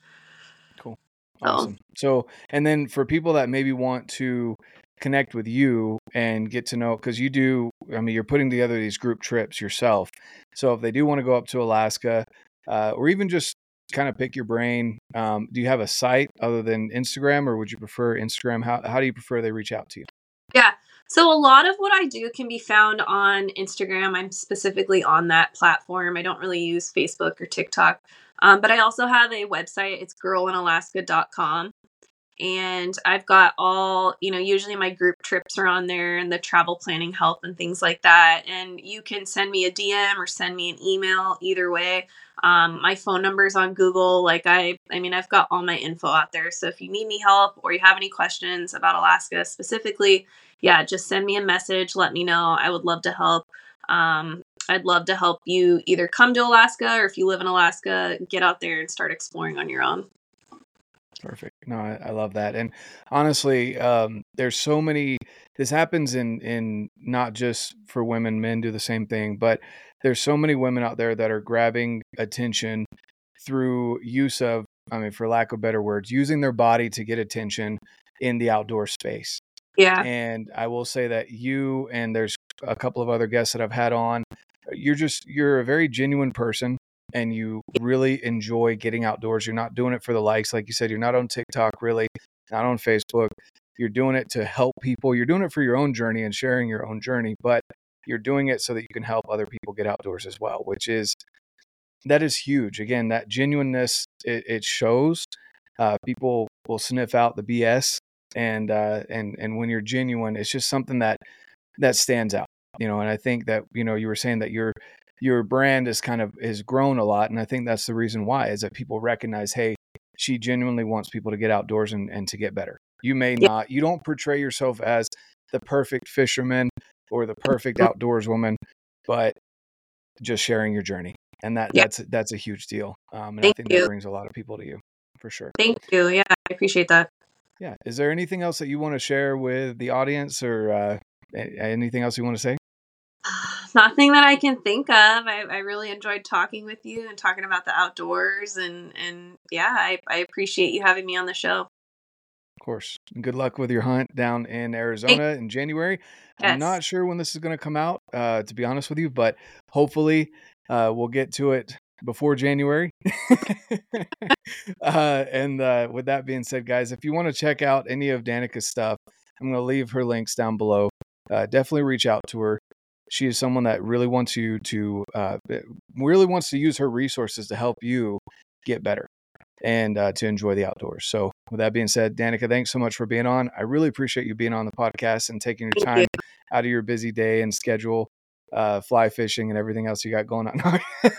Cool, awesome. So, so and then for people that maybe want to connect with you and get to know because you do i mean you're putting together these group trips yourself so if they do want to go up to alaska uh, or even just kind of pick your brain. Um, do you have a site other than Instagram, or would you prefer Instagram? How how do you prefer they reach out to you? Yeah. So a lot of what I do can be found on Instagram. I'm specifically on that platform. I don't really use Facebook or TikTok. Um, but I also have a website. It's girlinalaska.com and I've got all, you know, usually my group trips are on there and the travel planning help and things like that. And you can send me a DM or send me an email either way. Um, my phone number is on Google. Like I, I mean, I've got all my info out there. So if you need any help or you have any questions about Alaska specifically, yeah, just send me a message. Let me know. I would love to help. Um, I'd love to help you either come to Alaska or if you live in Alaska, get out there and start exploring on your own. Perfect. No, I, I love that. And honestly, um, there's so many. This happens in in not just for women. Men do the same thing, but there's so many women out there that are grabbing attention through use of, I mean, for lack of better words, using their body to get attention in the outdoor space. Yeah. And I will say that you and there's a couple of other guests that I've had on. You're just you're a very genuine person and you really enjoy getting outdoors. You're not doing it for the likes. Like you said, you're not on TikTok, really, not on Facebook. You're doing it to help people. You're doing it for your own journey and sharing your own journey, but you're doing it so that you can help other people get outdoors as well, which is that is huge. Again, that genuineness it, it shows. Uh, people will sniff out the BS, and uh, and and when you're genuine, it's just something that that stands out. You know, and I think that you know you were saying that you're your brand is kind of has grown a lot and i think that's the reason why is that people recognize hey she genuinely wants people to get outdoors and, and to get better you may yeah. not you don't portray yourself as the perfect fisherman or the perfect mm-hmm. outdoors woman but just sharing your journey and that yeah. that's that's a huge deal um, and Thank i think you. that brings a lot of people to you for sure Thank you. Yeah, I appreciate that. yeah is there anything else that you want to share with the audience or uh, anything else you want to say nothing that I can think of. I, I really enjoyed talking with you and talking about the outdoors and and yeah, I, I appreciate you having me on the show. Of course. And good luck with your hunt down in Arizona in January. Yes. I'm not sure when this is going to come out, uh, to be honest with you, but hopefully uh, we'll get to it before January. uh, and uh, with that being said, guys, if you want to check out any of Danika's stuff, I'm going to leave her links down below. Uh, definitely reach out to her she is someone that really wants you to uh, really wants to use her resources to help you get better and uh, to enjoy the outdoors. So, with that being said, Danika, thanks so much for being on. I really appreciate you being on the podcast and taking your time you. out of your busy day and schedule, uh, fly fishing and everything else you got going on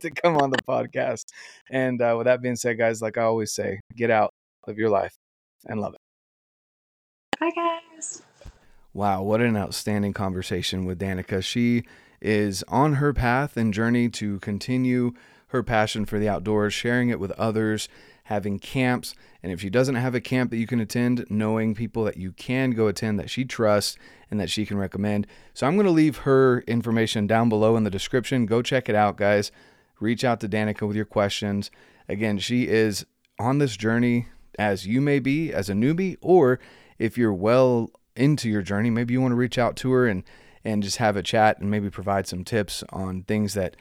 to come on the podcast. And uh, with that being said, guys, like I always say, get out, live your life, and love it. Bye, guys. Wow, what an outstanding conversation with Danika. She is on her path and journey to continue her passion for the outdoors, sharing it with others, having camps. And if she doesn't have a camp that you can attend, knowing people that you can go attend that she trusts and that she can recommend. So I'm going to leave her information down below in the description. Go check it out, guys. Reach out to Danika with your questions. Again, she is on this journey as you may be as a newbie, or if you're well into your journey, maybe you want to reach out to her and and just have a chat and maybe provide some tips on things that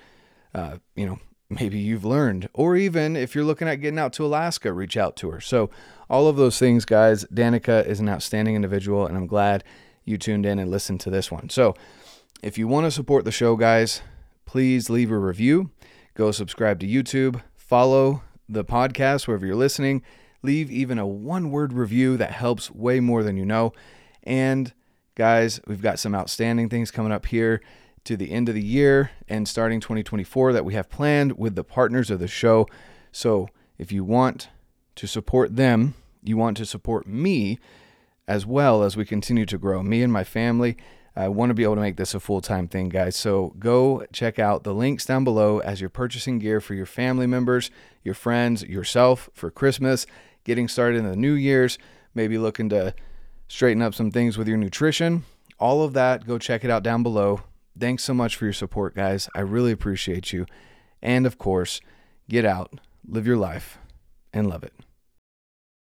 uh, you know, maybe you've learned. Or even if you're looking at getting out to Alaska, reach out to her. So, all of those things, guys, Danika is an outstanding individual, and I'm glad you tuned in and listened to this one. So, if you want to support the show, guys, please leave a review. Go subscribe to YouTube, follow the podcast wherever you're listening. Leave even a one word review that helps way more than you know. And guys, we've got some outstanding things coming up here to the end of the year and starting 2024 that we have planned with the partners of the show. So if you want to support them, you want to support me as well as we continue to grow, me and my family. I want to be able to make this a full time thing, guys. So go check out the links down below as you're purchasing gear for your family members, your friends, yourself for Christmas, getting started in the New Year's, maybe looking to straighten up some things with your nutrition. All of that, go check it out down below. Thanks so much for your support, guys. I really appreciate you. And of course, get out, live your life, and love it.